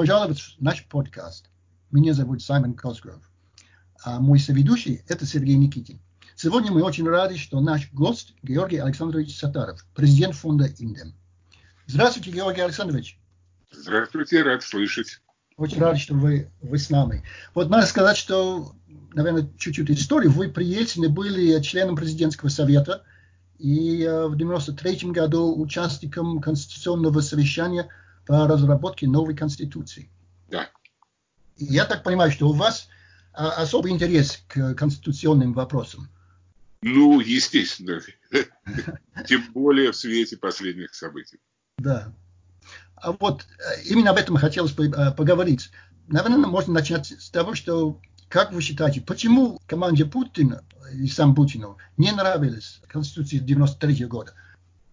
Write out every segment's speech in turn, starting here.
Пожаловать в наш подкаст. Меня зовут Саймон Косгров. А мой соведущий – это Сергей Никитин. Сегодня мы очень рады, что наш гость Георгий Александрович Сатаров, президент фонда «Индем». Здравствуйте, Георгий Александрович. Здравствуйте, рад слышать. Очень рад, что вы, вы с нами. Вот надо сказать, что, наверное, чуть-чуть историю. Вы при Ельцине были членом президентского совета и э, в 1993 году участником конституционного совещания – по разработке новой конституции. Да. Я так понимаю, что у вас а, особый интерес к конституционным вопросам. Ну, естественно. Тем более в свете последних событий. Да. А вот э, именно об этом хотелось бы э, поговорить. Наверное, можно начать с того, что, как вы считаете, почему команде Путина и сам Путину не нравилась Конституция 93 года?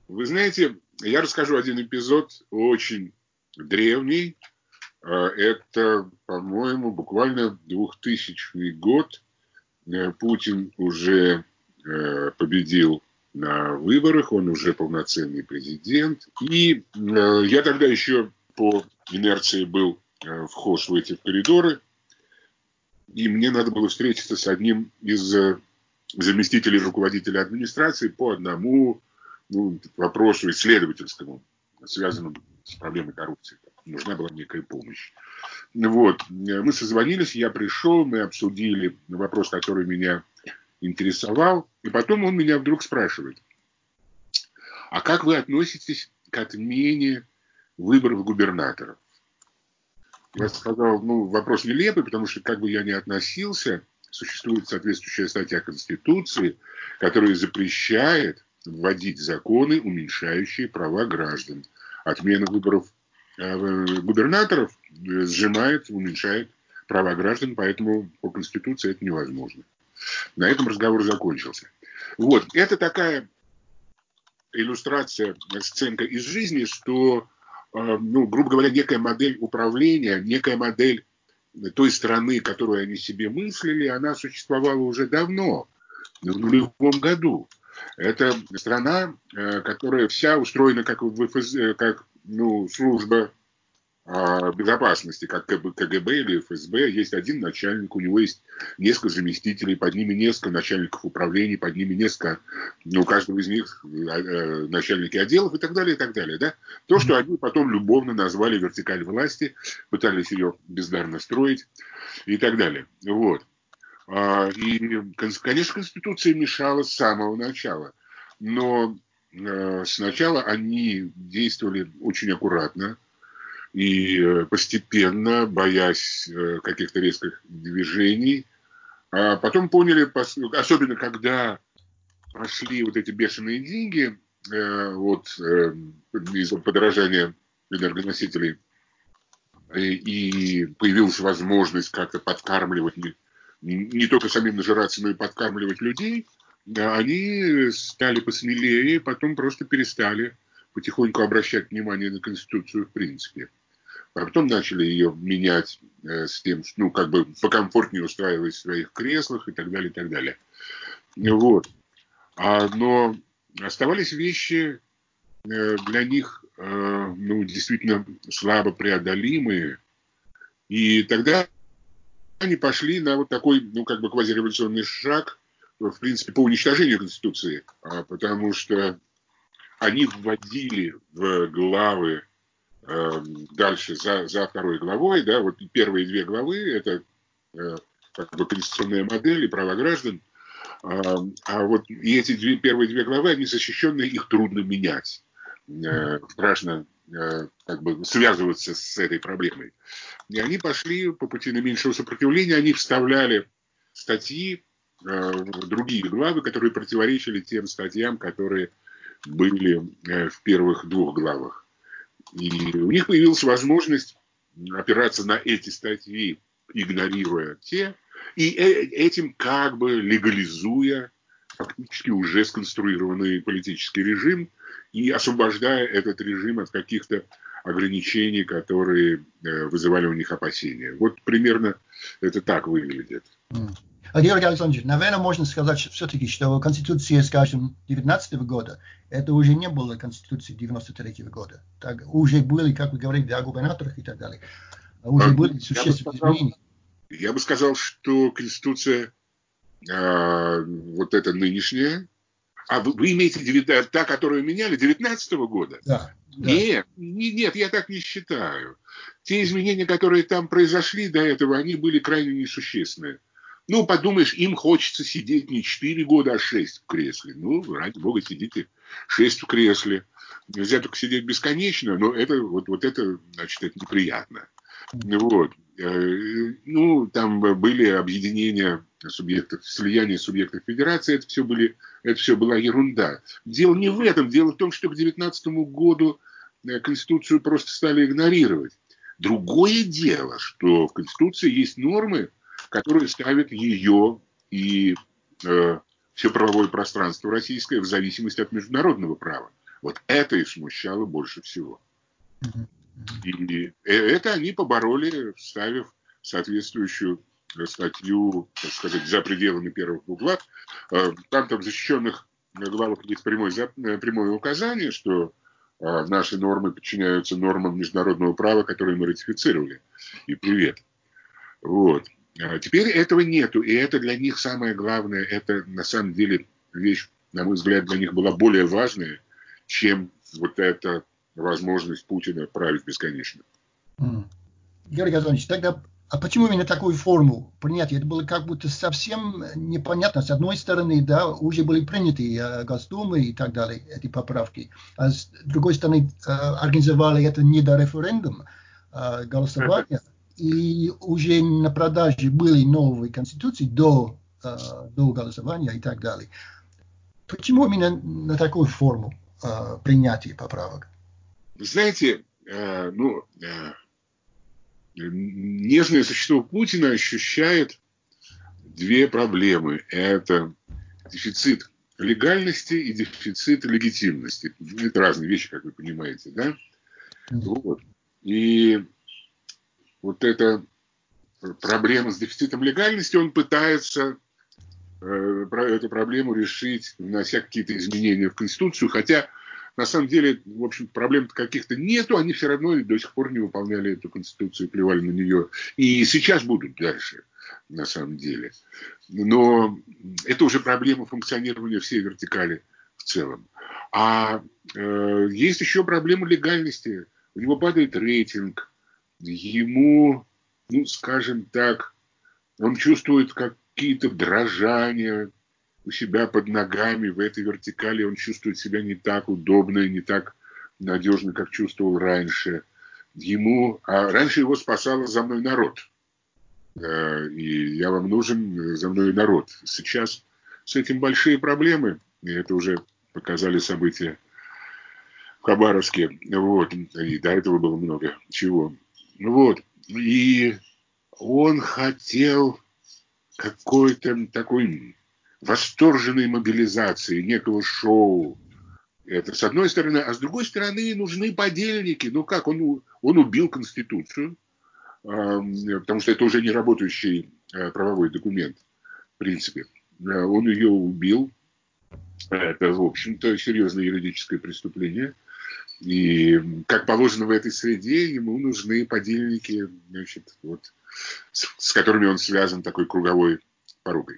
Вы знаете, я расскажу один эпизод очень древний. А, это, по-моему, буквально 2000 год. Э, Путин уже э, победил на выборах, он уже полноценный президент. И э, я тогда еще по инерции был вхож в эти коридоры, и мне надо было встретиться с одним из заместителей руководителя администрации по одному ну, вопросу исследовательскому, связанному с проблемой коррупции. Нужна была некая помощь. Вот. Мы созвонились, я пришел, мы обсудили вопрос, который меня интересовал. И потом он меня вдруг спрашивает, а как вы относитесь к отмене выборов губернаторов? Я сказал, ну, вопрос нелепый, потому что как бы я ни относился, существует соответствующая статья Конституции, которая запрещает вводить законы, уменьшающие права граждан отмена выборов э, губернаторов э, сжимает, уменьшает права граждан, поэтому по Конституции это невозможно. На этом разговор закончился. Вот, это такая иллюстрация, сценка из жизни, что, э, ну, грубо говоря, некая модель управления, некая модель той страны, которую они себе мыслили, она существовала уже давно, в нулевом году. Это страна, э, которая вся устроена как, ФС, э, как ну, служба а, безопасности, как КГБ или ФСБ, есть один начальник, у него есть несколько заместителей, под ними несколько начальников управлений, под ними несколько, ну, у каждого из них э, начальники отделов и так далее, и так далее, да. То, что они потом любовно назвали вертикаль власти, пытались ее бездарно строить и так далее. Вот. А, и, конечно, Конституция мешала с самого начала. Но э, сначала они действовали очень аккуратно и э, постепенно, боясь э, каких-то резких движений. А потом поняли, особенно когда пошли вот эти бешеные деньги вот, из-за подорожания энергоносителей, и появилась возможность как-то подкармливать не только самим нажираться, но и подкармливать людей, они стали посмелее, потом просто перестали потихоньку обращать внимание на Конституцию в принципе. А потом начали ее менять э, с тем, ну, как бы покомфортнее устраивать в своих креслах и так далее, и так далее. Вот. А, но оставались вещи э, для них, э, ну, действительно слабо преодолимые. И тогда они пошли на вот такой, ну, как бы квазиреволюционный шаг, в принципе, по уничтожению Конституции, а, потому что они вводили в главы э, дальше за, за второй главой, да, вот первые две главы это э, как бы конституционная модель и права граждан, а, а вот эти две, первые две главы, они защищенные, их трудно менять. Э, страшно как бы связываться с этой проблемой. И они пошли по пути наименьшего сопротивления, они вставляли статьи, э, другие главы, которые противоречили тем статьям, которые были э, в первых двух главах. И у них появилась возможность опираться на эти статьи, игнорируя те, и этим как бы легализуя фактически уже сконструированный политический режим и освобождая этот режим от каких-то ограничений, которые э, вызывали у них опасения. Вот примерно это так выглядит. А Георгий Александрович, наверное, можно сказать все-таки, что Конституция, скажем, 19 года, это уже не было Конституцией 93 года. Так, уже были, как вы говорили, о губернаторах и так далее. уже а, были существенные изменения. Я бы сказал, что Конституция а, вот эта нынешняя, а вы, вы имеете 9, та, которую меняли 19 -го года? Да. Нет, да. нет, я так не считаю. Те изменения, которые там произошли до этого, они были крайне несущественные. Ну, подумаешь, им хочется сидеть не 4 года, а 6 в кресле. Ну, ради бога, сидите 6 в кресле. Нельзя только сидеть бесконечно, но это вот, вот это, значит, это неприятно. Вот. Э, ну, там были объединения субъектов, слияние субъектов федерации, это все, были, это все была ерунда. Дело не в этом, дело в том, что к 19 году э, Конституцию просто стали игнорировать. Другое дело, что в Конституции есть нормы, которые ставят ее и э, все правовое пространство российское в зависимости от международного права. Вот это и смущало больше всего. И это они побороли, вставив соответствующую статью, так сказать, за пределами первых двух глав. Э, там, там защищенных главах есть прямое, э, прямое указание, что э, наши нормы подчиняются нормам международного права, которые мы ратифицировали. И привет. Вот. А теперь этого нету, и это для них самое главное. Это на самом деле вещь, на мой взгляд, для них была более важная, чем вот эта возможность Путина править бесконечно. Георгий Газонович, тогда а почему именно такую форму принятия? Это было как будто совсем непонятно. С одной стороны, да, уже были приняты э, Госдумы и так далее, эти поправки. А с другой стороны, э, организовали это не до референдума, э, голосования. И уже на продаже были новые конституции до, э, до голосования и так далее. Почему именно на такую форму э, принятия поправок? Вы знаете, э, ну, э, нежное существо Путина ощущает две проблемы. Это дефицит легальности и дефицит легитимности. Это разные вещи, как вы понимаете, да? Вот. И вот эта проблема с дефицитом легальности, он пытается э, эту проблему решить, внося какие-то изменения в Конституцию, хотя на самом деле, в общем, проблем каких-то нету, они все равно до сих пор не выполняли эту конституцию, плевали на нее. И сейчас будут дальше, на самом деле. Но это уже проблема функционирования всей вертикали в целом. А э, есть еще проблема легальности. У него падает рейтинг, ему, ну, скажем так, он чувствует какие-то дрожания, у себя под ногами в этой вертикали он чувствует себя не так удобно и не так надежно, как чувствовал раньше. Ему, а раньше его спасал за мной народ. Э, и я вам нужен, за мной народ. Сейчас с этим большие проблемы. И это уже показали события в Хабаровске. Вот. И до этого было много чего. Вот. И он хотел какой-то такой восторженной мобилизации, некого шоу. Это с одной стороны. А с другой стороны нужны подельники. Ну как, он, он убил Конституцию, потому что это уже не работающий э, правовой документ, в принципе. Э, он ее убил. Это, в общем-то, серьезное юридическое преступление. И, как положено в этой среде, ему нужны подельники, значит, вот, с, с которыми он связан такой круговой порукой.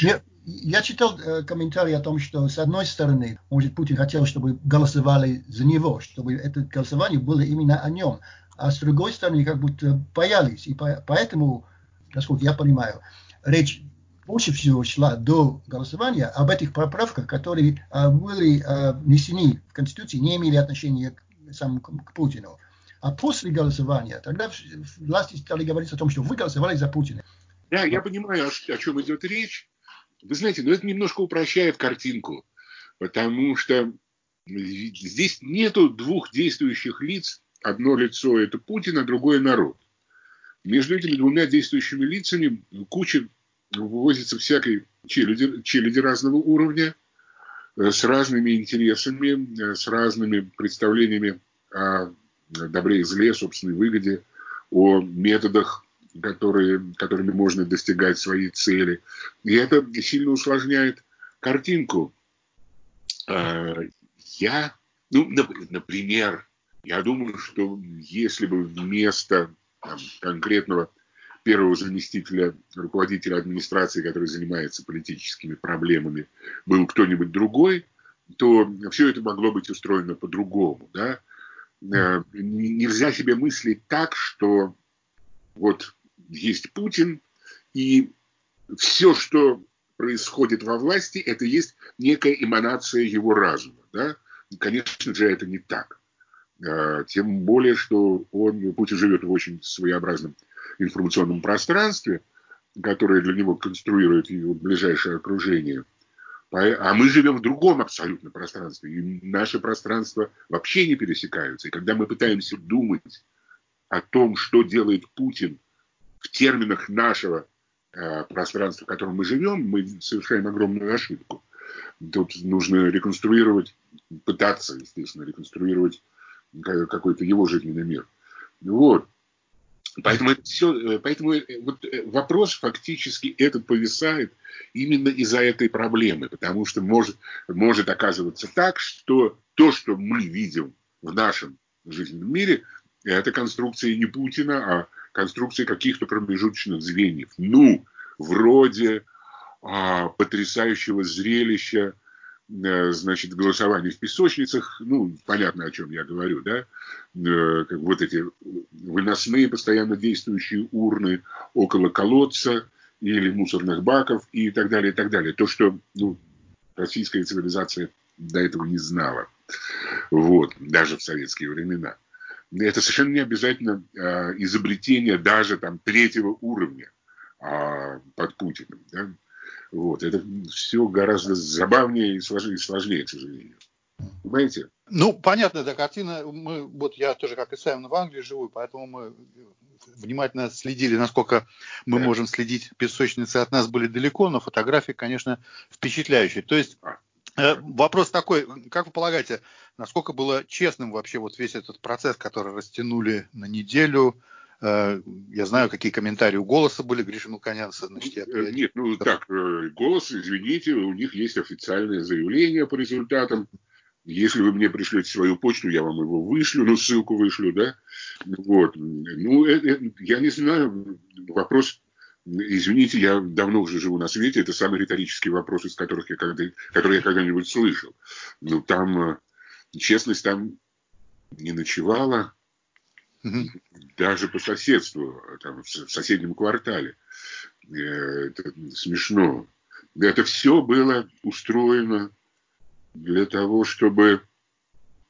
Я, я читал э, комментарий о том, что с одной стороны, может, Путин хотел, чтобы голосовали за него, чтобы это голосование было именно о нем, а с другой стороны, как будто боялись. И по, поэтому, насколько я понимаю, речь больше всего шла до голосования об этих поправках, которые а, были а, внесены в Конституцию, не имели отношения к, сам, к Путину. А после голосования, тогда власти стали говорить о том, что вы голосовали за Путина. Да, я понимаю, о, чем идет речь. Вы знаете, но это немножко упрощает картинку, потому что здесь нету двух действующих лиц. Одно лицо – это Путин, а другое – народ. Между этими двумя действующими лицами куча вывозится всякой челяди, челяди разного уровня, э, с разными интересами, э, с разными представлениями о добре и зле, собственной выгоде, о методах которые, которыми можно достигать свои цели. И это сильно усложняет картинку. А, я, ну, например, Я думаю, что если бы вместо там, конкретного первого заместителя руководителя администрации, который занимается политическими проблемами, был кто-нибудь другой, то все это могло быть устроено по-другому. Да? Э, нельзя себе мыслить так, что вот есть Путин, и все, что происходит во власти, это есть некая эманация его разума. Да? Конечно же, это не так. Э, тем более, что он, Путин живет в очень своеобразном информационном пространстве, которое для него конструирует его ближайшее окружение. А мы живем в другом абсолютно пространстве. И наши пространства вообще не пересекаются. И когда мы пытаемся думать о том, что делает Путин в терминах нашего э, пространства, в котором мы живем, мы совершаем огромную ошибку. Тут нужно реконструировать, пытаться, естественно, реконструировать какой-то его жизненный мир. Вот. Поэтому, это все, э, поэтому э, вот вопрос фактически этот повисает именно из-за этой проблемы, потому что может, может оказываться так, что то, что мы видим в нашем жизненном мире, это конструкция не Путина, а конструкция каких-то промежуточных звеньев. Ну, вроде а, потрясающего зрелища Э, значит, голосование в песочницах, ну, понятно, о чем я говорю, да, э, как вот эти выносные постоянно действующие урны около колодца или мусорных баков и так далее, и так далее. То, что ну, российская цивилизация до этого не знала, вот, даже в советские времена. Это совершенно не обязательно э, изобретение даже там третьего уровня э, под Путиным. Да? Вот. Это все гораздо забавнее и сложнее, сложнее, к сожалению. Понимаете? Ну, понятно, эта картина. Мы, вот я тоже, как и Саймон, в Англии живу, поэтому мы внимательно следили, насколько мы да. можем следить. Песочницы от нас были далеко, но фотографии, конечно, впечатляющие. То есть а. Вопрос такой, как вы полагаете, насколько было честным вообще вот весь этот процесс, который растянули на неделю, Э, я знаю, какие комментарии у «Голоса» были, Гриша Мелконянца. Значит, я, э, Нет, ну так, э, «Голос», извините, у них есть официальное заявление по результатам. Если вы мне пришлете свою почту, я вам его вышлю, ну, ссылку вышлю, да. Вот. Ну, я не знаю, вопрос, извините, я давно уже живу на свете, это самый риторический вопрос, из которых я когда, который я когда-нибудь слышал. Ну, там честность там не ночевала, даже по соседству, там, в соседнем квартале. Э, это смешно. Это все было устроено для того, чтобы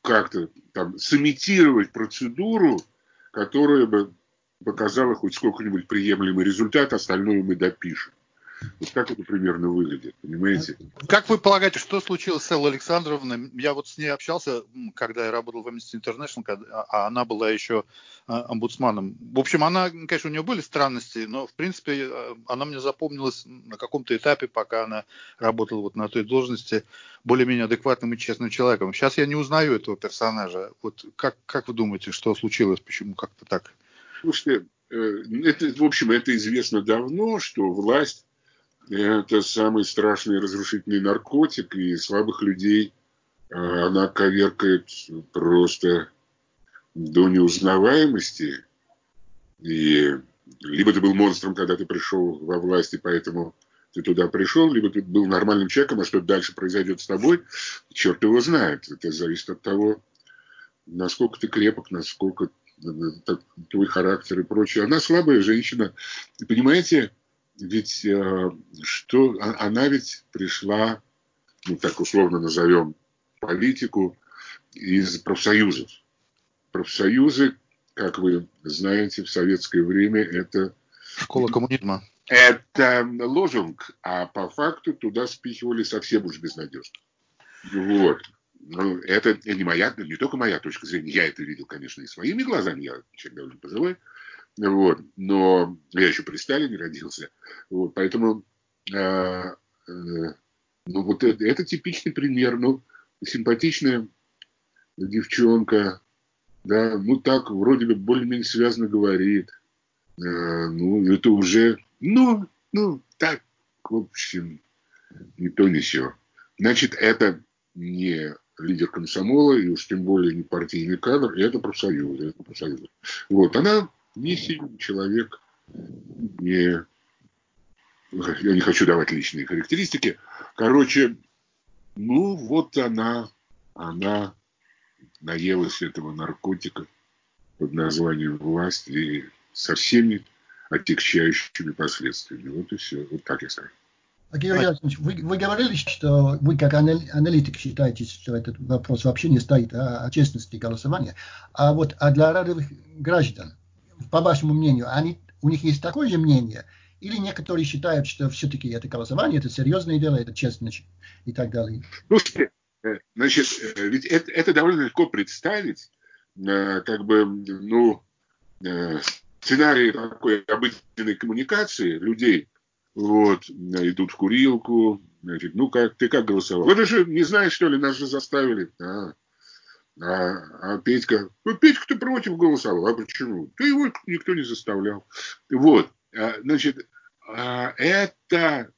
как-то там сымитировать процедуру, которая бы показала хоть сколько-нибудь приемлемый результат, остальное мы допишем. Вот как это примерно выглядит, понимаете? Как вы полагаете, что случилось с Эллой Александровной? Я вот с ней общался, когда я работал в Amnesty International, а она была еще а, омбудсманом. В общем, она, конечно, у нее были странности, но, в принципе, э, она мне запомнилась на каком-то этапе, пока она работала вот на той должности, более-менее адекватным и честным человеком. Сейчас я не узнаю этого персонажа. Вот как, как вы думаете, что случилось, почему как-то так? Слушайте, э, это, в общем, это известно давно, что власть это самый страшный разрушительный наркотик, и слабых людей а, она коверкает просто до неузнаваемости. И либо ты был монстром, когда ты пришел во власть, и поэтому ты туда пришел, либо ты был нормальным человеком, а что дальше произойдет с тобой, черт его знает. Это зависит от того, насколько ты крепок, насколько э, твой характер и прочее. Она слабая женщина. И понимаете, ведь э, что а, она ведь пришла, ну так условно назовем, политику из профсоюзов. Профсоюзы, как вы знаете, в советское время это... Школа коммунизма. Это лозунг, а по факту туда спихивали совсем уж безнадежно. Вот. Ну, это не моя, не только моя точка зрения, я это видел, конечно, и своими глазами, я человек довольно пожилой, вот. Но я еще при Сталине родился. Вот. Поэтому э, э, ну, вот это, это типичный пример. Ну, симпатичная девчонка, да, ну так вроде бы более-менее связано говорит. Э, ну, это уже, ну, ну, так, в общем, не то, не все. Значит, это не лидер комсомола, и уж тем более не партийный кадр, это профсоюз. Это профсоюз. Вот, она не сильный человек, не... Я не хочу давать личные характеристики. Короче, ну вот она, она наелась этого наркотика под названием власть и со всеми отягчающими последствиями. Вот и все. Вот так я скажу. А, Георгий Александрович, вы, вы говорили, что вы как аналитик считаете, что этот вопрос вообще не стоит а, о честности голосования. А вот а для рядовых граждан, по вашему мнению, они, у них есть такое же мнение? Или некоторые считают, что все-таки это голосование, это серьезное дело, это честно и так далее? Слушайте, э, значит, э, ведь это, это довольно легко представить, э, как бы, ну, сценарий такой обычной коммуникации людей, вот, идут в курилку, значит, ну как, ты как голосовал? Вы же не знаешь, что ли, нас же заставили. А, а, а Петька, ну Петька ты против голосовал, а почему? Да его никто не заставлял. Вот, а, значит, а, это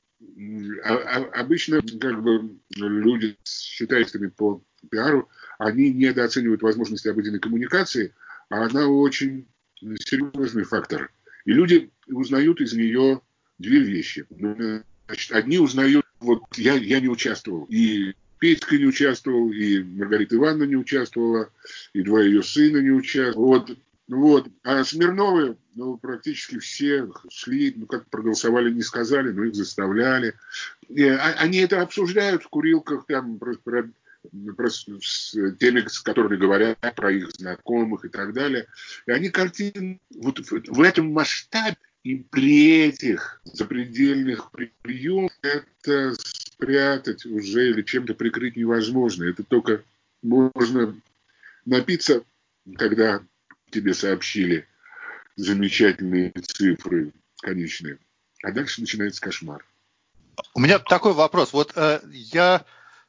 обычно как бы люди с считателями по пиару, они недооценивают возможности обыденной коммуникации, а она очень серьезный фактор. И люди узнают из нее две вещи. Значит, одни узнают, вот я, я не участвовал, и Петька не участвовал, и Маргарита Ивановна не участвовала, и два ее сына не участвовали. Вот, вот. А Смирновы, ну, практически все шли, ну, как проголосовали, не сказали, но их заставляли. И а, они это обсуждают в курилках, там, про, про, про, с теми, с которыми говорят про их знакомых и так далее. И они картины вот в, в этом масштабе и при этих запредельных приемах это спрятать уже или чем-то прикрыть невозможно. Это только можно напиться, когда тебе сообщили замечательные цифры конечные. А дальше начинается кошмар. У меня такой вопрос. Вот э, я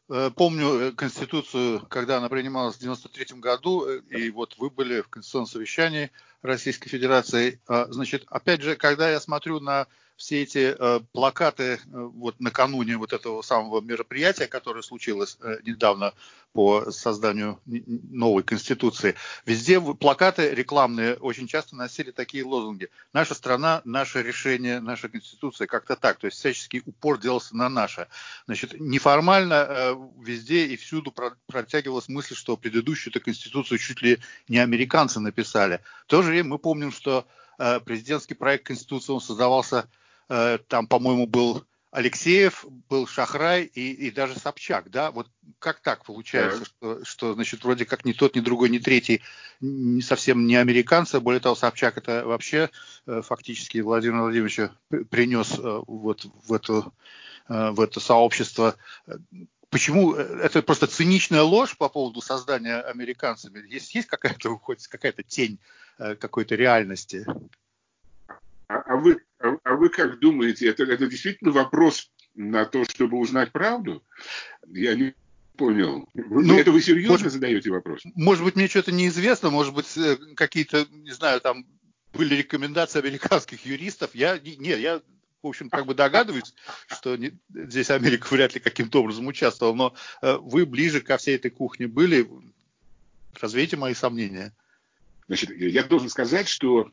Э, помню э, Конституцию, когда она принималась в 93 году, э, и вот вы были в Конституционном совещании Российской Федерации. А, значит, опять же, когда я смотрю на все эти э, плакаты э, вот накануне вот этого самого мероприятия, которое случилось э, недавно по созданию новой конституции, везде плакаты рекламные очень часто носили такие лозунги: "Наша страна, наше решение, наша конституция", как-то так. То есть всяческий упор делался на наше. Значит, неформально везде и всюду про протягивалась мысль, что предыдущую эту конституцию чуть ли не американцы написали. В то же время мы помним, что э, президентский проект конституции он создавался Э, там, по-моему, был Алексеев, был Шахрай и, и даже Собчак, да? Вот как так получается, да. что, что, значит, вроде как ни тот, ни другой, ни третий не совсем не американцы, более того, Собчак это вообще э, фактически Владимир Владимирович принес э, вот в эту в это сообщество. Почему это просто циничная ложь по поводу создания американцами? Есть, есть какая-то хоть какая-то тень какой-то реальности? А, а, вы, а, а вы как думаете, это, это действительно вопрос на то, чтобы узнать правду? Я не понял. Ну, это вы серьезно может, задаете вопрос? Может быть, мне что-то неизвестно, может быть, э, какие-то, не знаю, там были рекомендации американских юристов. Я, нет, я в общем, как бы догадываюсь, что не, здесь Америка вряд ли каким-то образом участвовала, но э, вы ближе ко всей этой кухне были. Развейте мои сомнения. Значит, я должен сказать, что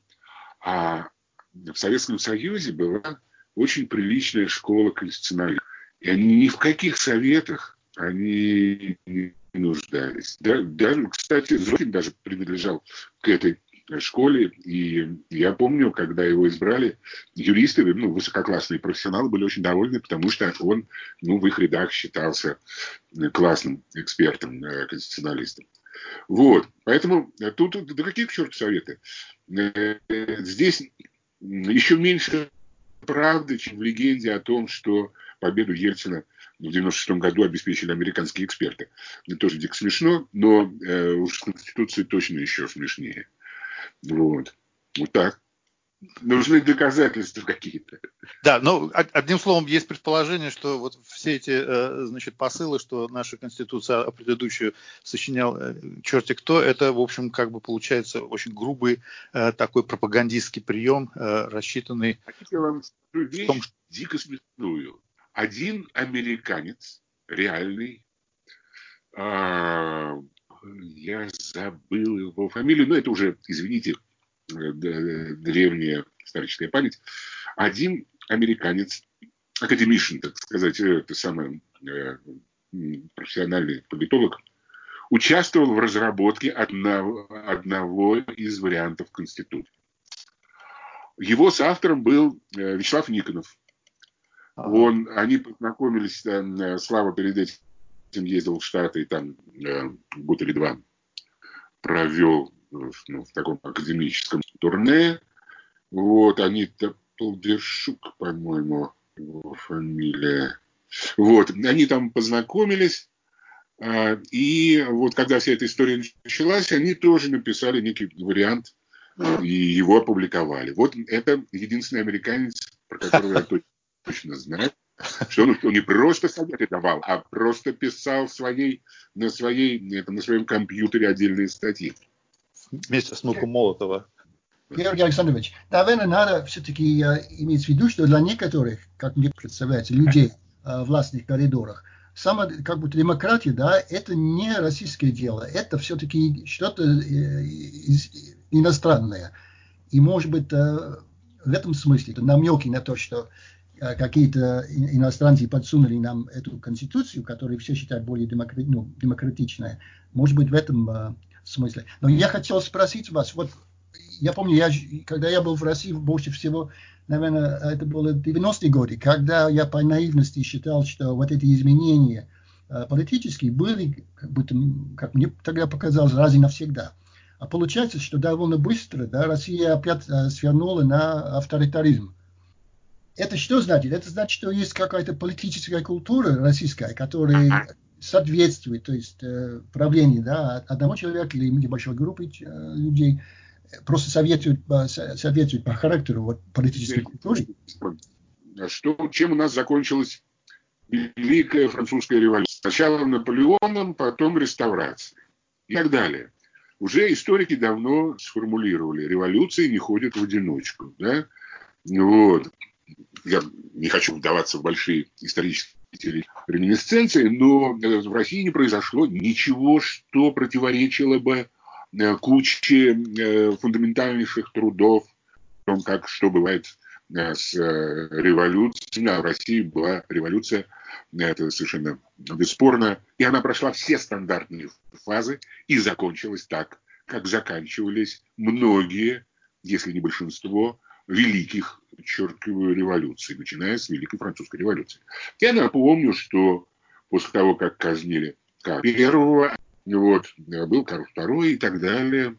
а, в Советском Союзе была очень приличная школа конституционалистов. И они ни в каких советах они не нуждались. Даже, кстати, Зохин даже принадлежал к этой школе, и я помню, когда его избрали, юристы, ну, высококлассные профессионалы были очень довольны, потому что он, ну, в их рядах считался классным экспертом, э, конституционалистом. Вот, поэтому тут, да какие к черту советы? Э, здесь еще меньше правды, чем в легенде о том, что победу Ельцина в 96 году обеспечили американские эксперты. Это тоже дико смешно, но э, уж с Конституцией точно еще смешнее. Вот. Вот так нужны доказательства какие-то. Да, но одним словом, есть предположение, что вот все эти, э, значит, посылы, что наша Конституция, а предыдущую сочинял э, черти кто, это, в общем, как бы получается очень грубый э, такой пропагандистский прием, рассчитанный... А я вам скажу вещь том, что... дико смешную. Один американец, реальный, а, я забыл его фамилию, но это уже, извините, древняя историческая память. Один американец, академишн, так сказать, э, это самый э, профессиональный политолог, участвовал в разработке одного, одного из вариантов Конституции. Его соавтором был Вячеслав Никонов. Он, они познакомились, там, Слава перед этим ездил в Штаты и там э, год или два провел ну, в таком академическом турне. Вот, они Полдершук, по-моему, его фамилия. Вот, они там познакомились, а, и вот когда вся эта история началась, они тоже написали некий вариант и его опубликовали. Вот это единственный американец, про которого я точно знаю, что он, он не просто советы давал, а просто писал своей, на, своей, на своем компьютере отдельные статьи. Вместе с внуком Молотова. Георгий Александрович, наверное, надо все-таки uh, иметь в виду, что для некоторых, как мне представляется, людей в властных коридорах, сама как будто демократия, да, это не российское дело, это все-таки что-то э, иностранное. И, может быть, в этом смысле намеки на то, что Э, какие-то иностранцы подсунули нам эту конституцию, которую все считают более демократ, ну, демократичной. Может быть, в этом смысле. Но я хотел спросить вас, вот я помню, я, когда я был в России, больше всего, наверное, это было 90-е годы, когда я по наивности считал, что вот эти изменения uh, политические были, как будто, как мне тогда показалось, раз и навсегда. А получается, что довольно быстро да, Россия опять uh, свернула на авторитаризм. Это что значит? Это значит, что есть какая-то политическая культура российская, которая соответствует, то есть э, правлению да, одного человека или небольшой группы э, людей, просто советует, соответствует по характеру вот, политической культуры. Что, чем у нас закончилась Великая Французская революция? Сначала Наполеоном, потом реставрацией и так далее. Уже историки давно сформулировали, революции не ходят в одиночку. Да? Вот я не хочу вдаваться в большие исторические реминесценции, но э, в России не произошло ничего, что противоречило бы э, куче э, фундаментальнейших трудов о том, как что бывает с революцией. А в России была революция, это совершенно бесспорно, и она прошла все стандартные фазы и закончилась так, как заканчивались многие, если не большинство, великих, подчеркиваю, революций, начиная с Великой Французской революции. Я напомню, что после того, как казнили Первого, вот, был Карл Второй и так далее,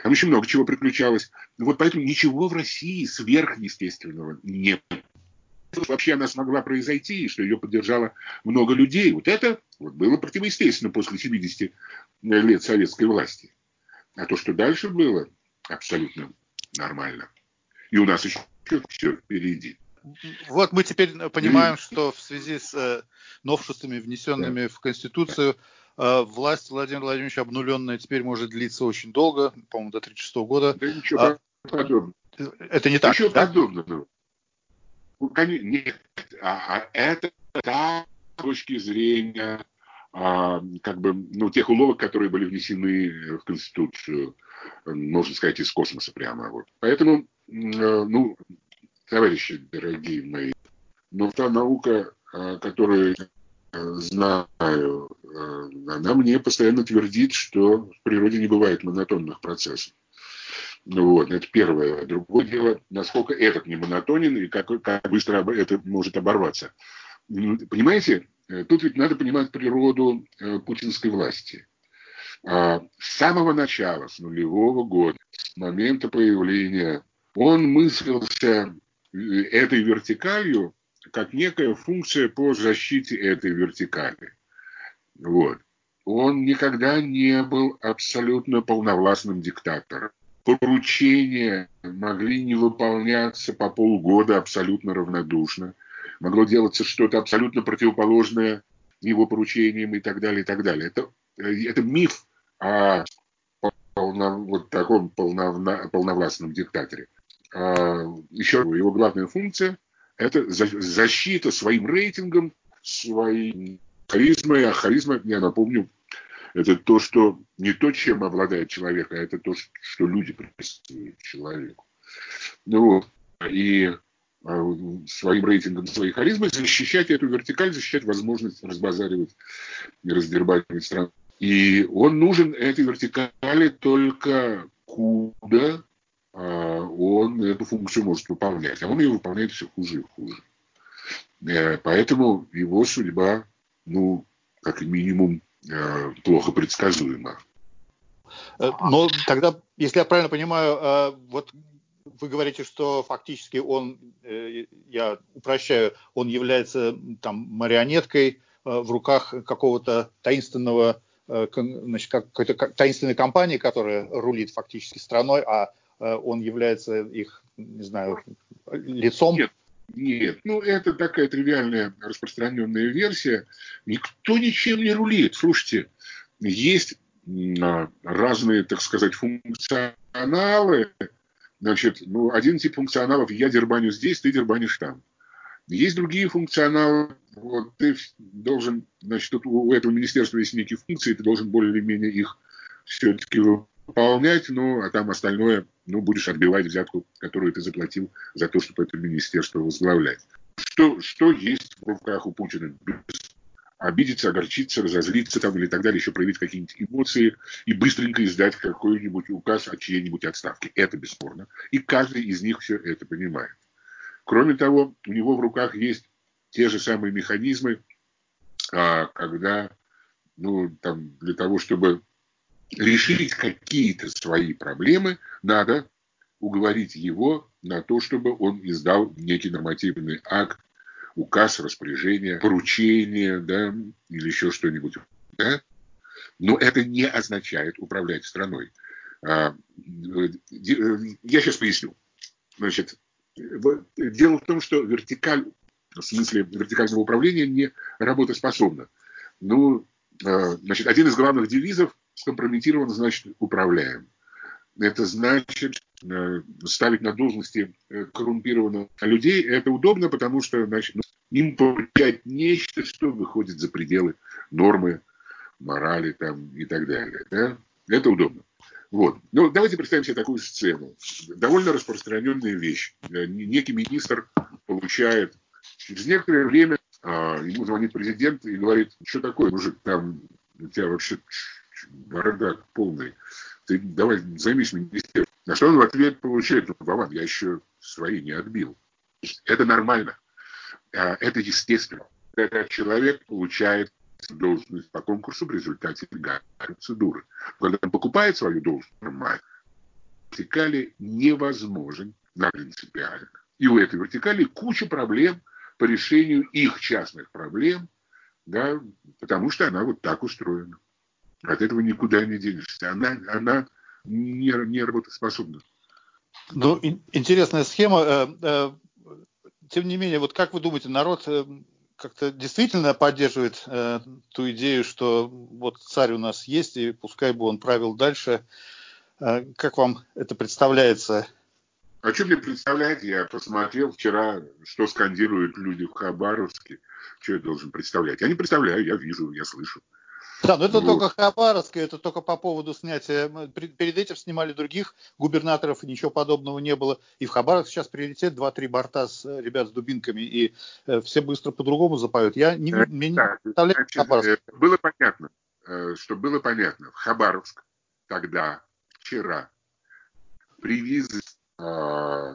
там еще много чего приключалось. Вот поэтому ничего в России сверхъестественного нет. Вообще она смогла произойти, и что ее поддержало много людей. Вот это вот было противоестественно после 70 лет советской власти. А то, что дальше было, абсолютно нормально. И у нас еще все впереди. Вот мы теперь понимаем, что в связи с э, новшествами, внесенными да. в Конституцию, э, власть Владимира Владимировича обнуленная теперь может длиться очень долго, по-моему, до 1936 года. Да ничего а, подобного. Это не так, Ничего да? подобного. Нет, а, а это та точки зрения а, как бы, ну, тех уловок, которые были внесены в Конституцию, можно сказать, из космоса прямо. Вот. Поэтому ну, товарищи дорогие мои, но та наука, э, которую знаю, э, она мне постоянно твердит, что в природе не бывает монотонных процессов. Ну вот, это первое. Другое дело, насколько этот не монотонен и как, как быстро это может оборваться. Понимаете, тут ведь надо понимать природу путинской власти. А, с самого начала, с нулевого года, с момента появления он мыслился э, этой вертикалью как некая функция по защите этой вертикали. Вот. Он никогда не был абсолютно полновластным диктатором. Поручения могли не выполняться по полгода абсолютно равнодушно. Могло делаться что-то абсолютно противоположное его поручениям и так далее, и так далее. Это, э, это миф о полно, вот таком полновна, полновластном диктаторе. Еще его главная функция – это защита своим рейтингом, своим харизмой, а харизма, я напомню, это то, что не то, чем обладает человек, а это то, что люди приписывают человеку. Ну. И а, своим рейтингом, своей харизмой защищать эту вертикаль, защищать возможность разбазаривать и раздербанивать страну. И он нужен этой вертикали только куда он эту функцию может выполнять. А он ее выполняет все хуже и хуже. Э, поэтому его судьба, ну, как минимум, э, плохо предсказуема. Э, но тогда, если я правильно понимаю, вот вы говорите, что фактически он, я упрощаю, он является там марионеткой в руках какого-то таинственного значит, какой-то таинственной компании, которая рулит фактически страной, а он является их, не знаю, лицом. Нет, нет, ну это такая тривиальная распространенная версия. Никто ничем не рулит. Слушайте, есть а, разные, так сказать, функционалы. Значит, ну, один тип функционалов я дербаню здесь, ты дербанишь там. Есть другие функционалы. Вот ты должен, значит, у этого министерства есть некие функции, ты должен более или менее их все-таки выполнять, ну, а там остальное, ну, будешь отбивать взятку, которую ты заплатил за то, чтобы это министерство возглавлять. Что, что есть в руках у Путина? Обидеться, огорчиться, разозлиться там или так далее, еще проявить какие-нибудь эмоции и быстренько издать какой-нибудь указ о чьей-нибудь отставке. Это бесспорно. И каждый из них все это понимает. Кроме того, у него в руках есть те же самые механизмы, а, когда ну, там, для того, чтобы решить какие-то свои проблемы, надо уговорить его на то, чтобы он издал некий нормативный акт, указ, распоряжение, поручение, да, или еще что-нибудь. Да? Но это не означает управлять страной. А, я сейчас поясню. Значит, дело в том, что вертикаль, в смысле вертикального управления, не работоспособна. Ну, а, значит, один из главных девизов скомпрометирован, значит, управляем. Это значит, э, ставить на должности э, коррумпированных людей, это удобно, потому что, значит, ну, им поручать нечто, что выходит за пределы нормы, морали там и так далее. Да? Это удобно. Вот. Ну, давайте представим себе такую сцену. Довольно распространенная вещь. Э, некий министр получает через некоторое время, а, ему звонит президент и говорит, что такое, мужик, там у тебя вообще бардак полный. Ты давай займись министерством. На что он в ответ получает, ну, Вован, я еще свои не отбил. Это нормально. А, это естественно. Когда человек получает должность по конкурсу в результате процедуры. Когда он покупает свою должность, нормально. Вертикали невозможен на принципиально. И у этой вертикали куча проблем по решению их частных проблем, да, потому что она вот так устроена. От этого никуда не денешься. Она, она не, не работоспособна. Ну, интересная схема. Э, э, тем не менее, вот как вы думаете, народ э, как-то действительно поддерживает ту идею, что вот царь у нас есть, и пускай бы он правил дальше. Как вам это представляется? А что мне представлять? Я посмотрел вчера, что скандируют люди в Хабаровске. Что я должен представлять? Я не представляю, я вижу, я слышу. Да, но это вот. только Хабаровская, это только по поводу снятия. Перед этим снимали других губернаторов, и ничего подобного не было. И в Хабаровск сейчас прилетит два-три борта с э, ребят с дубинками, и э, все быстро по-другому запоют. Я не, э, мне да, не представляю Хабаровск. Было понятно, что было понятно. В Хабаровск тогда, вчера, привезли э,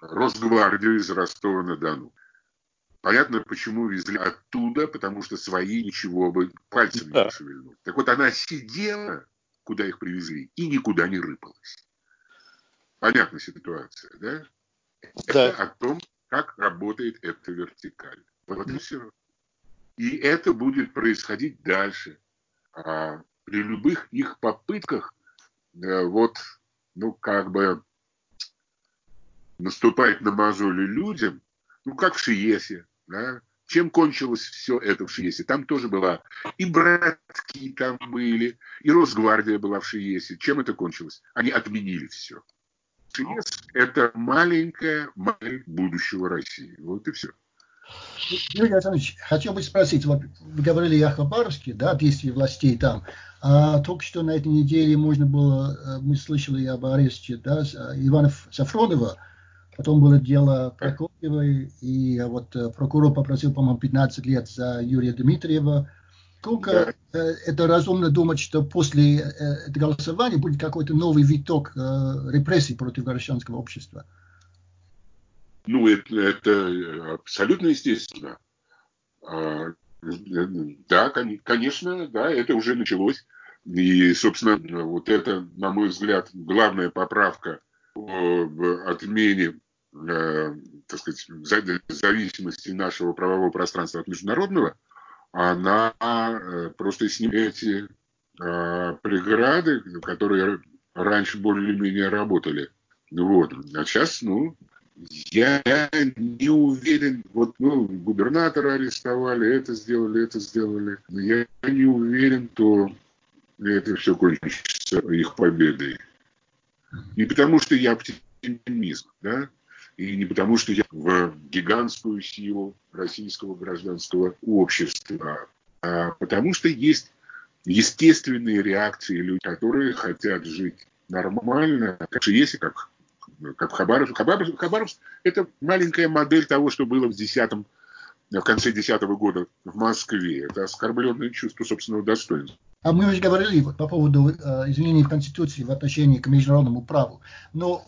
Росгвардию из Ростова-на-Дону. Понятно, почему везли оттуда, потому что свои ничего бы пальцем не шевельнут. Так вот, она сидела, куда их привезли, и никуда не рыпалась. Понятная ситуация, да? да. Это о том, как работает эта вертикаль. Вот и все. И это будет происходить дальше. А при любых их попытках э, вот, ну, как бы наступать на мозоли людям, ну, как в Шиесе, да? Чем кончилось все это в Шиесе? Там тоже была и братки там были, и Росгвардия была в Шиесе. Чем это кончилось? Они отменили все. Шиес – это маленькая модель будущего России. Вот и все. Юрий Александрович, хотел бы спросить, вот вы говорили о Хабаровске, да, действия властей там. А только что на этой неделе можно было, э, мы слышали об аресте да, Ивана Сафронова, потом было дело Прокопьевой, и вот э, прокурор попросил, по-моему, 15 лет за Юрия Дмитриева. Сколько да. Э, это разумно думать, что после этого голосования будет какой-то новый виток репрессий против гражданского общества? Ну, это, это абсолютно естественно. А, да, конечно, да, это уже началось. И, собственно, вот это, на мой взгляд, главная поправка в отмене, э, так сказать, зависимости нашего правового пространства от международного, она э, просто снимает эти э, преграды, которые раньше более-менее работали. Вот. А сейчас, ну, я не уверен, вот ну, губернатора арестовали, это сделали, это сделали. Я не уверен, то это все кончится их победой. Не потому, что я оптимист, да, и не потому, что я в гигантскую силу российского гражданского общества, а потому что есть естественные реакции людей, которые хотят жить нормально, как же есть как как Хабаровск. Хабаровск, Хабаровск – это маленькая модель того, что было в 10 в конце десятого года в Москве. Это оскорбленное чувство собственного достоинства. А мы уже говорили по поводу э, изменений в Конституции в отношении к международному праву. Но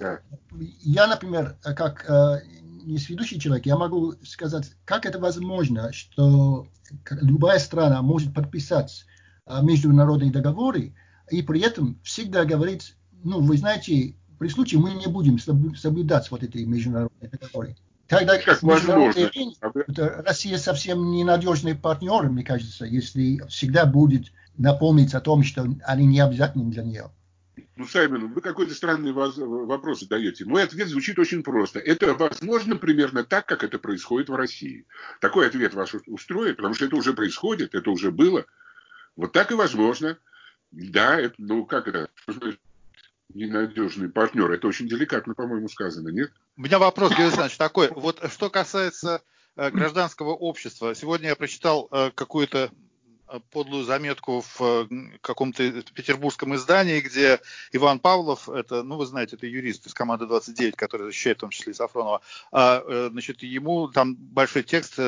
я, например, как э, не сведущий человек, я могу сказать, как это возможно, что любая страна может подписать э, международные договоры и при этом всегда говорить, ну, вы знаете, при случае мы не будем соблюдать вот эти международные договоры. Тогда как возможно? Россия совсем ненадежный партнер, мне кажется, если всегда будет напомнить о том, что они не обязательны для нее. Ну, Саймон, вы какой-то странный вопрос задаете. Мой ответ звучит очень просто. Это возможно примерно так, как это происходит в России. Такой ответ вас устроит, потому что это уже происходит, это уже было. Вот так и возможно. Да, это, ну как это? ненадежный партнер. Это очень деликатно, по-моему, сказано, нет? У меня вопрос, Георгий Александрович, такой. Вот что касается э, гражданского общества. Сегодня я прочитал э, какую-то подлую заметку в каком-то петербургском издании, где Иван Павлов, это, ну, вы знаете, это юрист из команды 29, который защищает в том числе и Сафронова, а, значит, ему там большой текст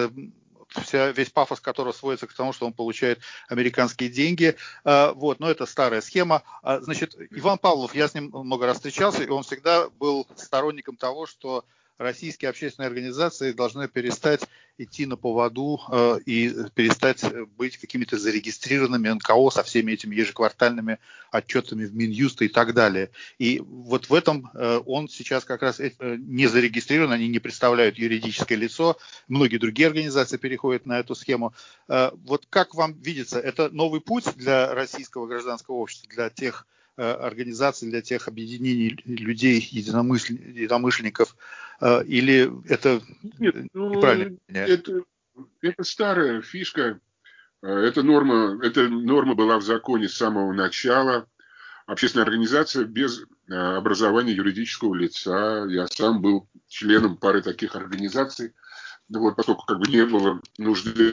вся, весь пафос которого сводится к тому, что он получает американские деньги. А, вот, но это старая схема. А, значит, Иван Павлов, я с ним много раз встречался, и он всегда был сторонником того, что российские общественные организации должны перестать идти на поводу э, и перестать быть какими-то зарегистрированными НКО со всеми этими ежеквартальными отчетами в Минюста и так далее. И вот в этом э, он сейчас как раз э, не зарегистрирован, они не представляют юридическое лицо. Многие другие организации переходят на эту схему. Э, вот как вам видится, это новый путь для российского гражданского общества, для тех Э, организаций, для тех объединений людей, единомышленников, э, или это Нет, ну, неправильно? Это, это старая фишка, э, эта норма, эта норма была в законе с самого начала. Общественная организация без образования юридического лица. Я сам был членом пары таких организаций. Вот, поскольку как бы не было нужды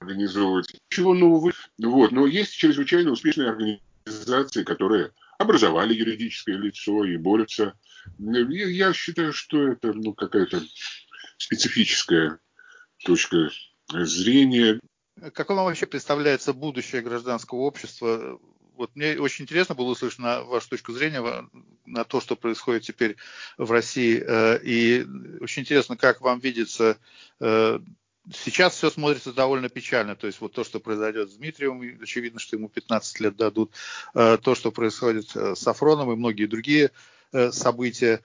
организовывать ничего нового. Вот, но есть чрезвычайно успешные организации организации, которые образовали юридическое лицо и борются. Я считаю, что это ну, какая-то специфическая точка зрения. Как вам вообще представляется будущее гражданского общества? Вот мне очень интересно было услышать на вашу точку зрения на то, что происходит теперь в России. Э, и очень интересно, как вам видится э, Сейчас все смотрится довольно печально. То есть вот то, что произойдет с Дмитрием, очевидно, что ему 15 лет дадут. Э, то, что происходит э, с Сафроном и многие другие э, события.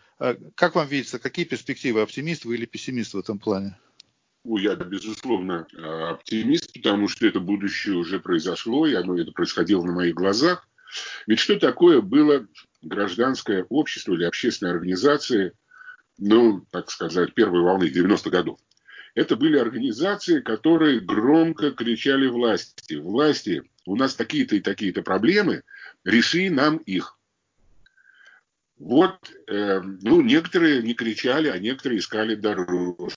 Как вам видится, какие перспективы, оптимист вы или пессимист в этом плане? Я, безусловно, оптимист, потому что это будущее уже произошло, и оно это происходило на моих глазах. Ведь что такое было гражданское общество или общественная организация, ну, так сказать, первой волны 90-х годов? Это были организации, которые громко кричали власти. Власти, у нас такие-то и такие-то проблемы, реши нам их. Вот, э, ну, некоторые не кричали, а некоторые искали дорожку.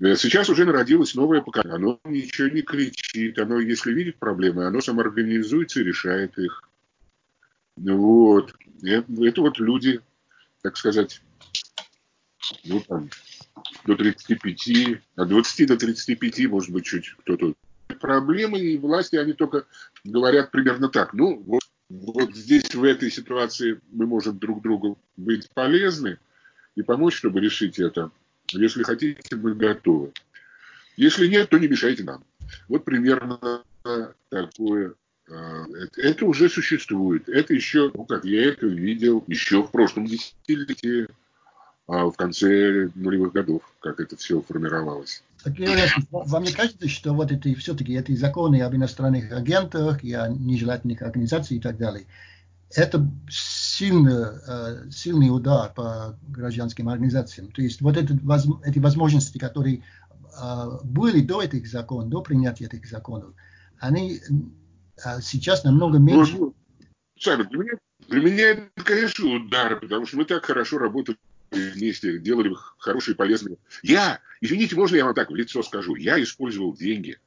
Э, сейчас уже народилось новое поколение. Оно ничего не кричит. Оно, если видит проблемы, оно самоорганизуется и решает их. Вот. Это, это вот люди, так сказать, ну там, до 35, от 20 до 35, может быть, чуть кто-то. Проблемы и власти, они только говорят примерно так. Ну, вот, вот здесь, в этой ситуации, мы можем друг другу быть полезны и помочь, чтобы решить это. Если хотите, мы готовы. Если нет, то не мешайте нам. Вот примерно такое. А, это уже существует. Это еще, ну как, я это видел еще в прошлом десятилетии, а в конце нулевых годов, как это все формировалось. Вам не кажется, что вот эти все-таки эти законы об иностранных агентах и о нежелательных организациях и так далее, это сильный, э, сильный удар по гражданским организациям. То есть вот это, эти возможности, которые э, были до этих законов, до принятия этих законов, они э, сейчас намного меньше. Ну, Сами, для меня, для меня это, конечно, удар, потому что мы так хорошо работали вместе, делали хорошие, полезные. Я, извините, можно я вам так в лицо скажу, я использовал деньги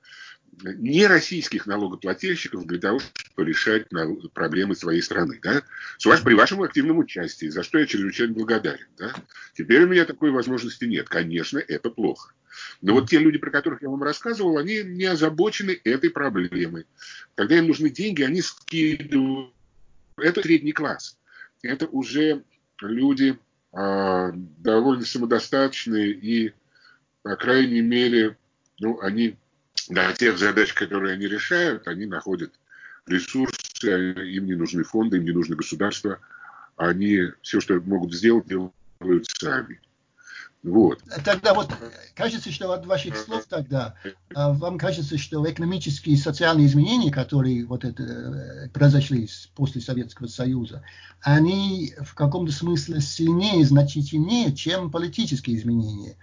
не российских налогоплательщиков для того, чтобы решать проблемы своей страны. Да? С ваш, при вашем активном участии, за что я чрезвычайно благодарен. Да? Теперь у меня такой возможности нет. Конечно, это плохо. Но вот те люди, про которых я вам рассказывал, они не озабочены этой проблемой. Когда им нужны деньги, они скидывают. Это средний класс. Это уже люди, довольно самодостаточные и, по крайней мере, ну, они для тех задач, которые они решают, они находят ресурсы, им не нужны фонды, им не нужно государство. Они все, что могут сделать, делают сами. Вот. Тогда вот кажется, что от ваших слов тогда а, вам кажется, что экономические и социальные изменения, которые вот это э, произошли после Советского Союза, они в каком-то смысле сильнее, значительнее, чем политические изменения.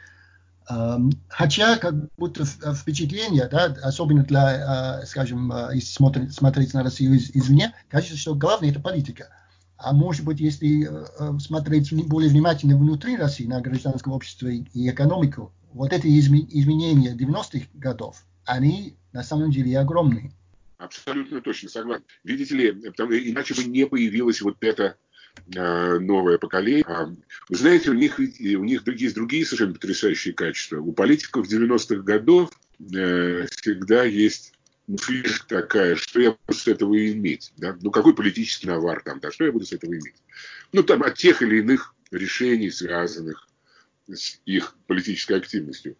Хотя как будто впечатление, да, особенно для, а, скажем, а, если смотреть, смотреть на Россию из, извне, кажется, что главное это политика. А может быть, если э, э, смотреть более внимательно внутри России на гражданское общество и, экономику, вот эти изменения 90-х годов, они на самом деле огромные. Абсолютно точно согласен. Видите ли, потому, иначе бы не появилось вот это э, новое поколение. А, вы знаете, у них, у них есть другие совершенно потрясающие качества. У политиков 90-х годов э, всегда есть фишка такая, что я буду с этого иметь? Да? Ну, какой политический навар там, да, что я буду с этого иметь? Ну, там от тех или иных решений, связанных с их политической активностью.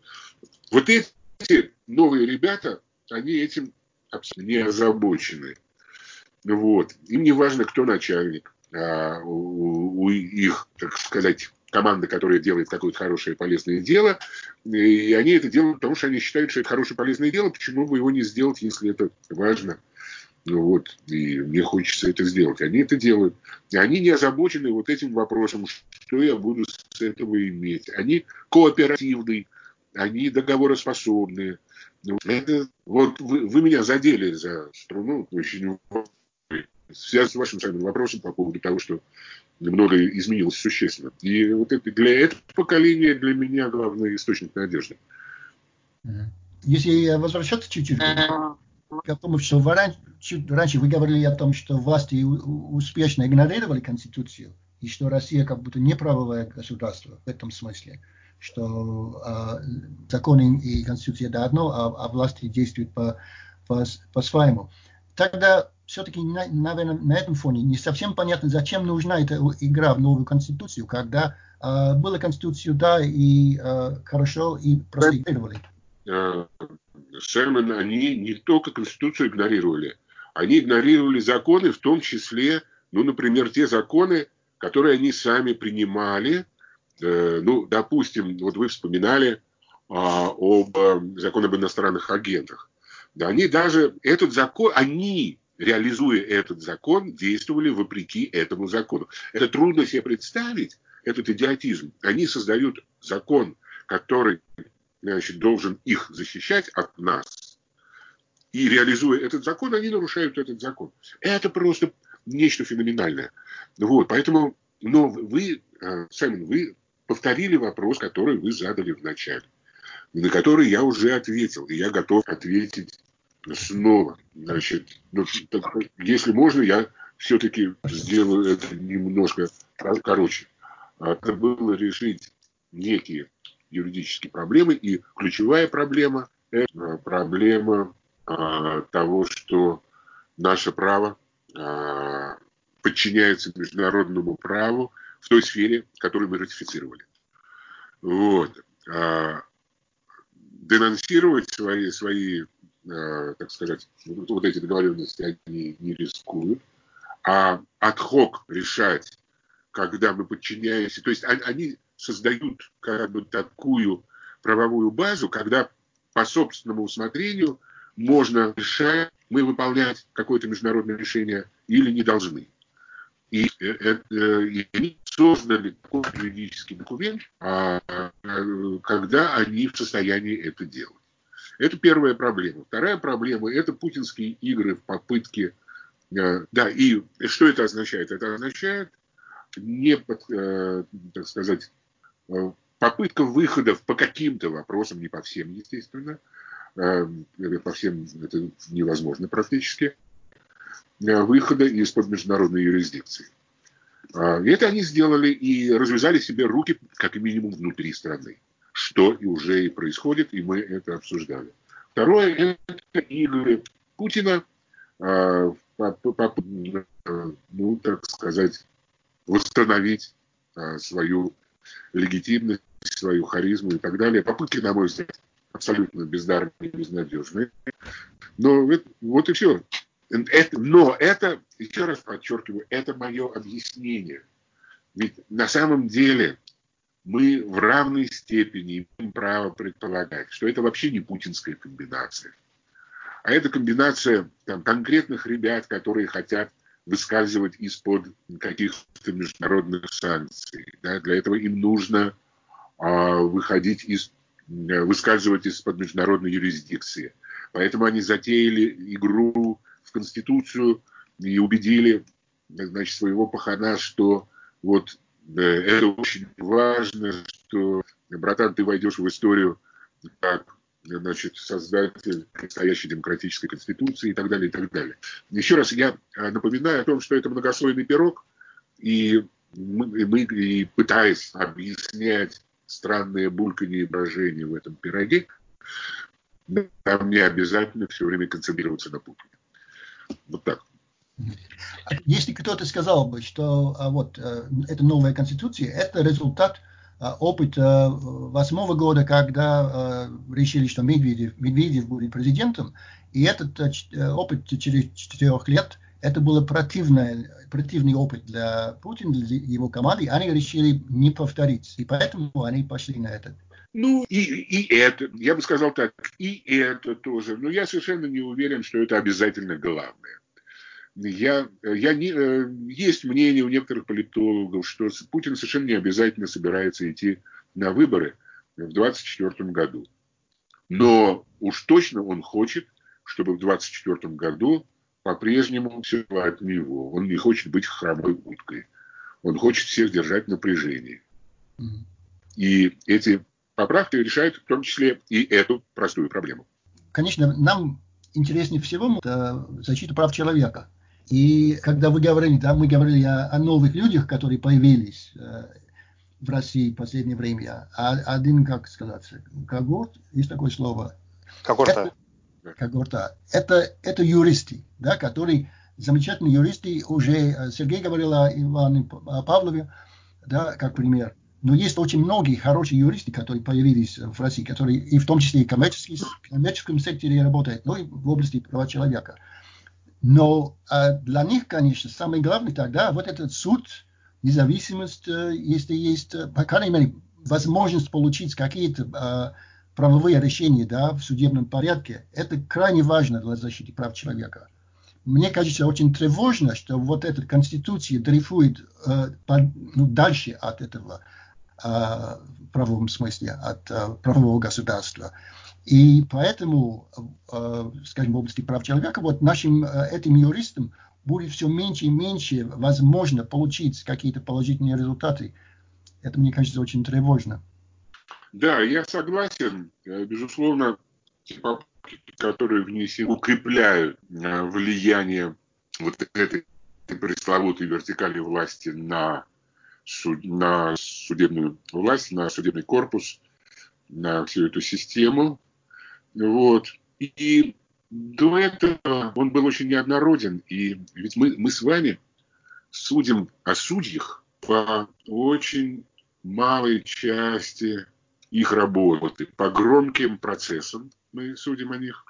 Вот эти новые ребята, они этим абсолютно не озабочены. Вот. Им не важно, кто начальник. А у, у их, так сказать, команда, которая делает какое-то хорошее полезное дело, и они это делают, потому что они считают, что это хорошее полезное дело, почему бы его не сделать, если это важно. Ну вот, и мне хочется это сделать. Они это делают. Они не озабочены вот этим вопросом, что я буду с этого иметь. Они кооперативные, они договороспособные. Ну, это, вот вы, вы меня задели за струну очень связан с вашим самым вопросом по поводу того, что многое изменилось существенно. И вот это, для этого поколения для меня главный источник надежды. Если возвращаться чуть-чуть к тому, что вы раньше, чуть раньше вы говорили о том, что власти успешно игнорировали Конституцию, и что Россия как будто неправовое государство в этом смысле, что э, законы и Конституция это одно, а, а власти действуют по, по, по-своему. Тогда все-таки, наверное, на этом фоне не совсем понятно, зачем нужна эта игра в новую конституцию, когда э, была конституция, да, и э, хорошо, и просто игнорировали. Шерман, они не только конституцию игнорировали, они игнорировали законы, в том числе, ну, например, те законы, которые они сами принимали. Э, ну, допустим, вот вы вспоминали э, об э, законе об иностранных агентах. Да, они даже этот закон, они реализуя этот закон, действовали вопреки этому закону. Это трудно себе представить, этот идиотизм. Они создают закон, который значит, должен их защищать от нас. И реализуя этот закон, они нарушают этот закон. Это просто нечто феноменальное. Вот, поэтому, но вы, э, Саймон, вы повторили вопрос, который вы задали в начале. на который я уже ответил, и я готов ответить снова. Значит, ну, если можно, я все-таки сделаю это немножко короче. Это было решить некие юридические проблемы, и ключевая проблема – это проблема а, того, что наше право а, подчиняется международному праву в той сфере, которую мы ратифицировали. Вот. А, денонсировать свои, свои а, так сказать, вот эти договоренности они не рискуют, а отхок решать, когда мы подчиняемся, то есть они создают как бы такую правовую базу, когда по собственному усмотрению можно решать, мы выполнять какое-то международное решение или не должны. И, это, э, и они создали такой юридический документ, а, э, когда они в состоянии это делать. Это первая проблема. Вторая проблема – это путинские игры в попытке… Э, да, и что это означает? Это означает не, так сказать, попытка выходов по каким-то вопросам, не по всем, естественно, по всем это невозможно практически, выхода из-под международной юрисдикции. А, это они сделали и развязали себе руки, как минимум, внутри страны, что и уже и происходит, и мы это обсуждали. Второе – это игры Путина, а, ну, так сказать, восстановить а, свою легитимность, свою харизму и так далее. Попытки, на мой взгляд, абсолютно бездарные безнадежные. Но это, вот и все. Это, но это, еще раз подчеркиваю, это мое объяснение. Ведь на самом деле мы в равной степени имеем право предполагать, что это вообще не путинская комбинация. А это комбинация там, конкретных ребят, которые хотят выскальзывать из-под каких-то международных санкций. Да? Для этого им нужно а, выходить из, выскальзывать из-под международной юрисдикции. Поэтому они затеяли игру в Конституцию и убедили значит, своего пахана, что вот э, это очень важно, что, братан, ты войдешь в историю как значит, создатель настоящей демократической конституции и так далее, и так далее. Еще раз я э, напоминаю о том, что это многослойный пирог, и мы, и мы и пытаясь объяснять странные бульканье и брожения в этом пироге, нам не обязательно все время концентрироваться на Путине. Вот так. Если кто-то сказал бы, что а, вот э, эта новая конституция, это результат а, опыта восьмого года, когда а, решили, что Медведев, Медведев будет президентом, и этот э, опыт через четырех лет, это был противный, противный опыт для Путина, для его команды, они решили не повторить, и поэтому они пошли на этот ну, и, и это, я бы сказал так, и это тоже. Но я совершенно не уверен, что это обязательно главное. Я, я не, э, есть мнение у некоторых политологов, что Путин совершенно не обязательно собирается идти на выборы в 2024 году. Но уж точно он хочет, чтобы в 2024 году по-прежнему все от него. Он не хочет быть хромой уткой. Он хочет всех держать в напряжении. И эти поправки решают в том числе и эту простую проблему. Конечно, нам интереснее всего это защита прав человека. И когда вы говорили, да, мы говорили о, о новых людях, которые появились э, в России в последнее время. А один, как сказать, когорт, есть такое слово? Когорта. Это, когорта. Это, это юристы, да, которые замечательные юристы. Уже э, Сергей говорил о Иване Павлове, да, как пример. Но есть очень многие хорошие юристы, которые появились в России, которые и в том числе и в коммерческом секторе работают, но и в области права человека. Но а для них, конечно, самое главное тогда вот этот суд, независимость, э, если есть, э, по крайней мере, возможность получить какие-то а, правовые решения да, в судебном порядке, это крайне важно для защиты прав человека мне кажется очень тревожно, что вот эта конституция дрейфует э, ну, дальше от этого в правовом смысле от правового государства. И поэтому, скажем, в области прав человека, вот нашим этим юристам будет все меньше и меньше возможно получить какие-то положительные результаты. Это, мне кажется, очень тревожно. Да, я согласен. Э, безусловно, те попытки, которые внесены, укрепляют э, влияние вот этой пресловутой вертикали власти на, суд, на судебную власть, на судебный корпус, на всю эту систему. Вот. И до этого он был очень неоднороден. И ведь мы, мы с вами судим о судьях по очень малой части их работы, по громким процессам мы судим о них,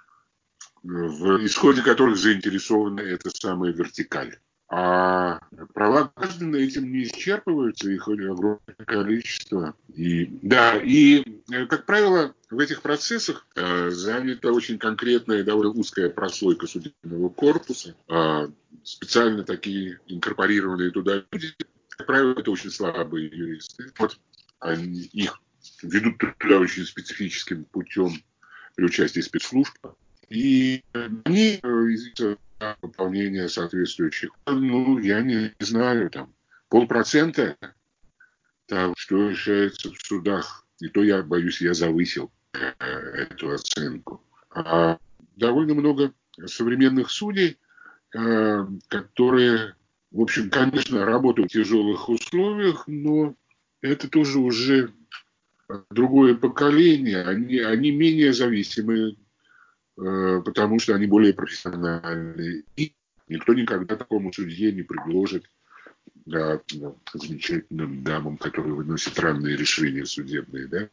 в исходе которых заинтересована эта самая вертикаль. А права граждан этим не исчерпываются, их огромное количество. И, да, и, э, как правило, в этих процессах э, занята очень конкретная и довольно узкая прослойка судебного корпуса, э, специально такие инкорпорированные туда люди. Как правило, это очень слабые юристы. Вот они, их ведут туда очень специфическим путем при участии спецслужб. И они э, выполнения соответствующих. Ну, я не знаю, там, полпроцента того, что решается в судах. И то я, боюсь, я завысил э, эту оценку. А довольно много современных судей, э, которые, в общем, конечно, работают в тяжелых условиях, но это тоже уже другое поколение. Они, они менее зависимы Э, потому что они более профессиональные. И никто никогда такому судье не предложит да, замечательным дамам, которые выносят ранные решения судебные. Да?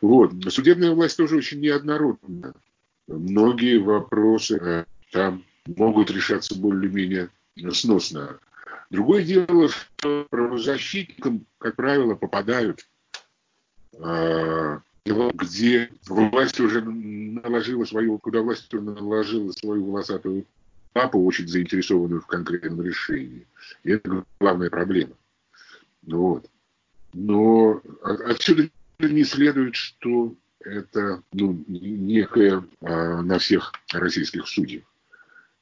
Вот. Судебная власть тоже очень неоднородна. Многие вопросы э, там могут решаться более-менее сносно. Другое дело, что правозащитникам, как правило, попадают э, где власть уже наложила свою, куда власть уже наложила свою волосатую папу, очень заинтересованную в конкретном решении. И это главная проблема. Вот. Но отсюда не следует, что это ну, некая а, на всех российских судьях.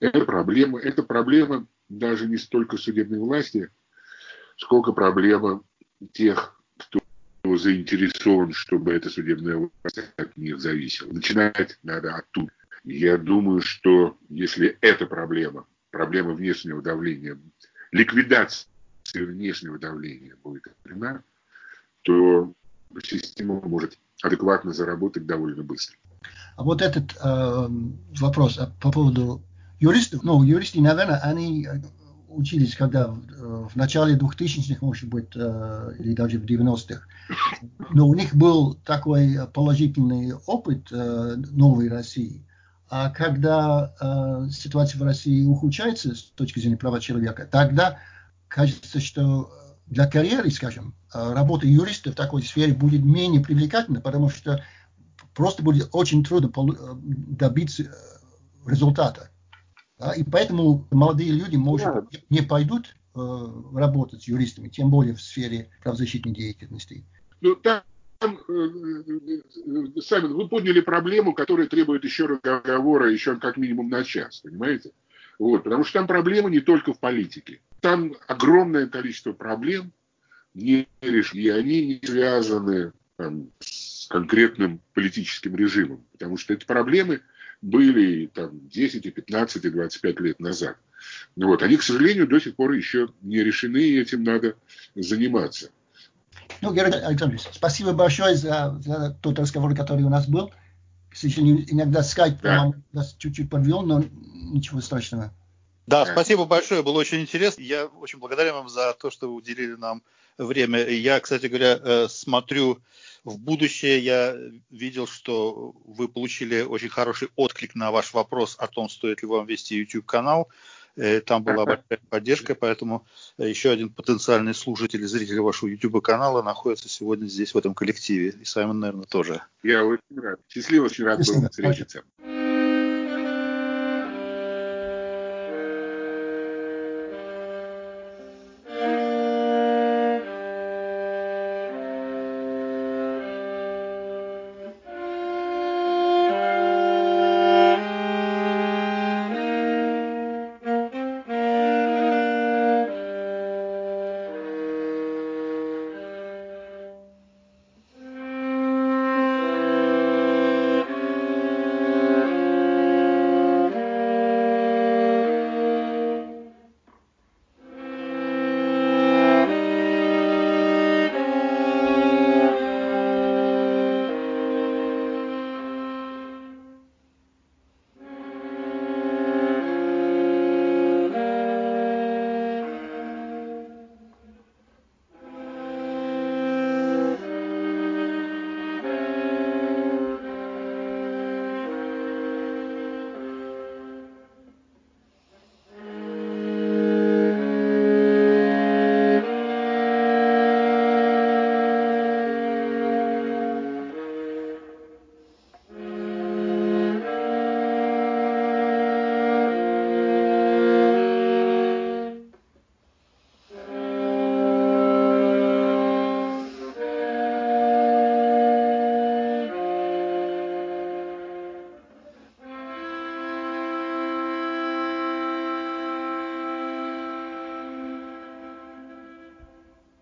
Это проблема, это проблема даже не столько судебной власти, сколько проблема тех заинтересован, чтобы эта судебная власть от них зависела. Начинать надо оттуда. Я думаю, что если эта проблема, проблема внешнего давления, ликвидация внешнего давления будет решена, то система может адекватно заработать довольно быстро. А вот этот э, вопрос по поводу юристов, ну, юристы, наверное, они учились, когда в, в начале 2000-х, может быть, э, или даже в 90-х. Но у них был такой положительный опыт э, новой России. А когда э, ситуация в России ухудшается с точки зрения права человека, тогда кажется, что для карьеры, скажем, работа юриста в такой сфере будет менее привлекательна, потому что просто будет очень трудно добиться результата. Да, и поэтому молодые люди, может, да. не пойдут э, работать с юристами, тем более в сфере правозащитной деятельности. Ну, там, э, э, Саймон, вы подняли проблему, которая требует еще разговора, еще как минимум на час, понимаете? Вот, потому что там проблема не только в политике. Там огромное количество проблем, не и они не связаны там, с конкретным политическим режимом. Потому что эти проблемы были там 10, и 15, и 25 лет назад. Вот, они, к сожалению, до сих пор еще не решены, и этим надо заниматься. Ну, Георгий Александрович, спасибо большое за, за тот разговор, который у нас был. К сожалению, иногда скайп да. нас чуть-чуть подвел, но ничего страшного. Да, спасибо большое, было очень интересно. Я очень благодарен вам за то, что вы уделили нам время. Я, кстати говоря, э, смотрю в будущее. Я видел, что вы получили очень хороший отклик на ваш вопрос о том, стоит ли вам вести YouTube-канал. Э, там была большая поддержка, поэтому еще один потенциальный слушатель и зритель вашего YouTube-канала находится сегодня здесь, в этом коллективе. И Саймон, наверное, тоже. Я очень рад. Счастливо, очень рад был встретиться.